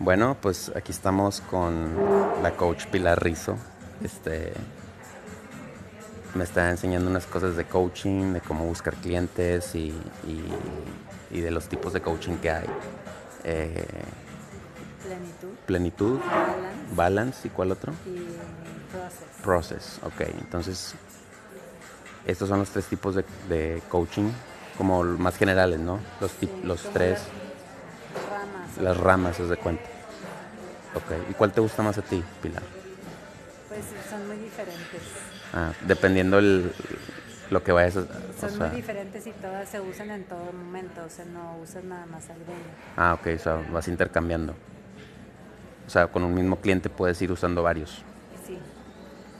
Bueno, pues aquí estamos con la coach Pilar Rizo. Este me está enseñando unas cosas de coaching, de cómo buscar clientes y, y- y de los tipos de coaching que hay. Eh, Plenitud, plenitud, balance balance y cuál otro? y process. Process, ok. Entonces, estos son los tres tipos de, de coaching, como más generales, ¿no? Los, Sí, los tres, las ramas. haz de cuenta. Ok. ¿Y cuál te gusta más a ti, Pilar? Pues son muy diferentes. Ah, dependiendo el, lo que vayas a... o Son sea, muy diferentes y todas se usan en todo momento. O sea, no usas nada más alguna. ah, ok, o sea, vas intercambiando. O sea, con un mismo cliente puedes ir usando varios. Sí,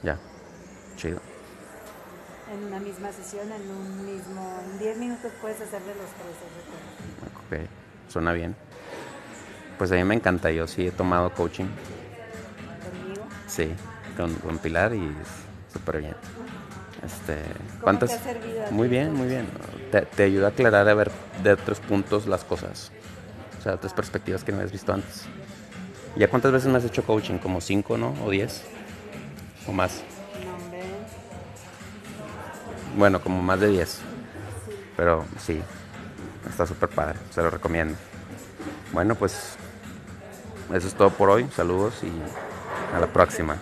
Ya. Chido. en una misma sesión, en un mismo. En 10 minutos puedes hacerle los tres. de cuenta. Ok. Suena bien. Pues a mí me encanta. Yo sí he tomado coaching. Conmigo. Sí, con, con Pilar y súper bien. Este, ¿Cómo ¿cuántas? te ha servido a ti Muy bien, muy bien. Te, te ayuda a aclarar a ver de otros puntos las cosas. O sea, otras perspectivas que no habías visto antes. ¿Ya cuántas veces me has hecho coaching? ¿Como cinco, no? ¿O diez? ¿O más? Bueno, como más de diez. Pero sí, está súper padre. Se lo recomiendo. Bueno, pues eso es todo por hoy. Saludos y a la próxima.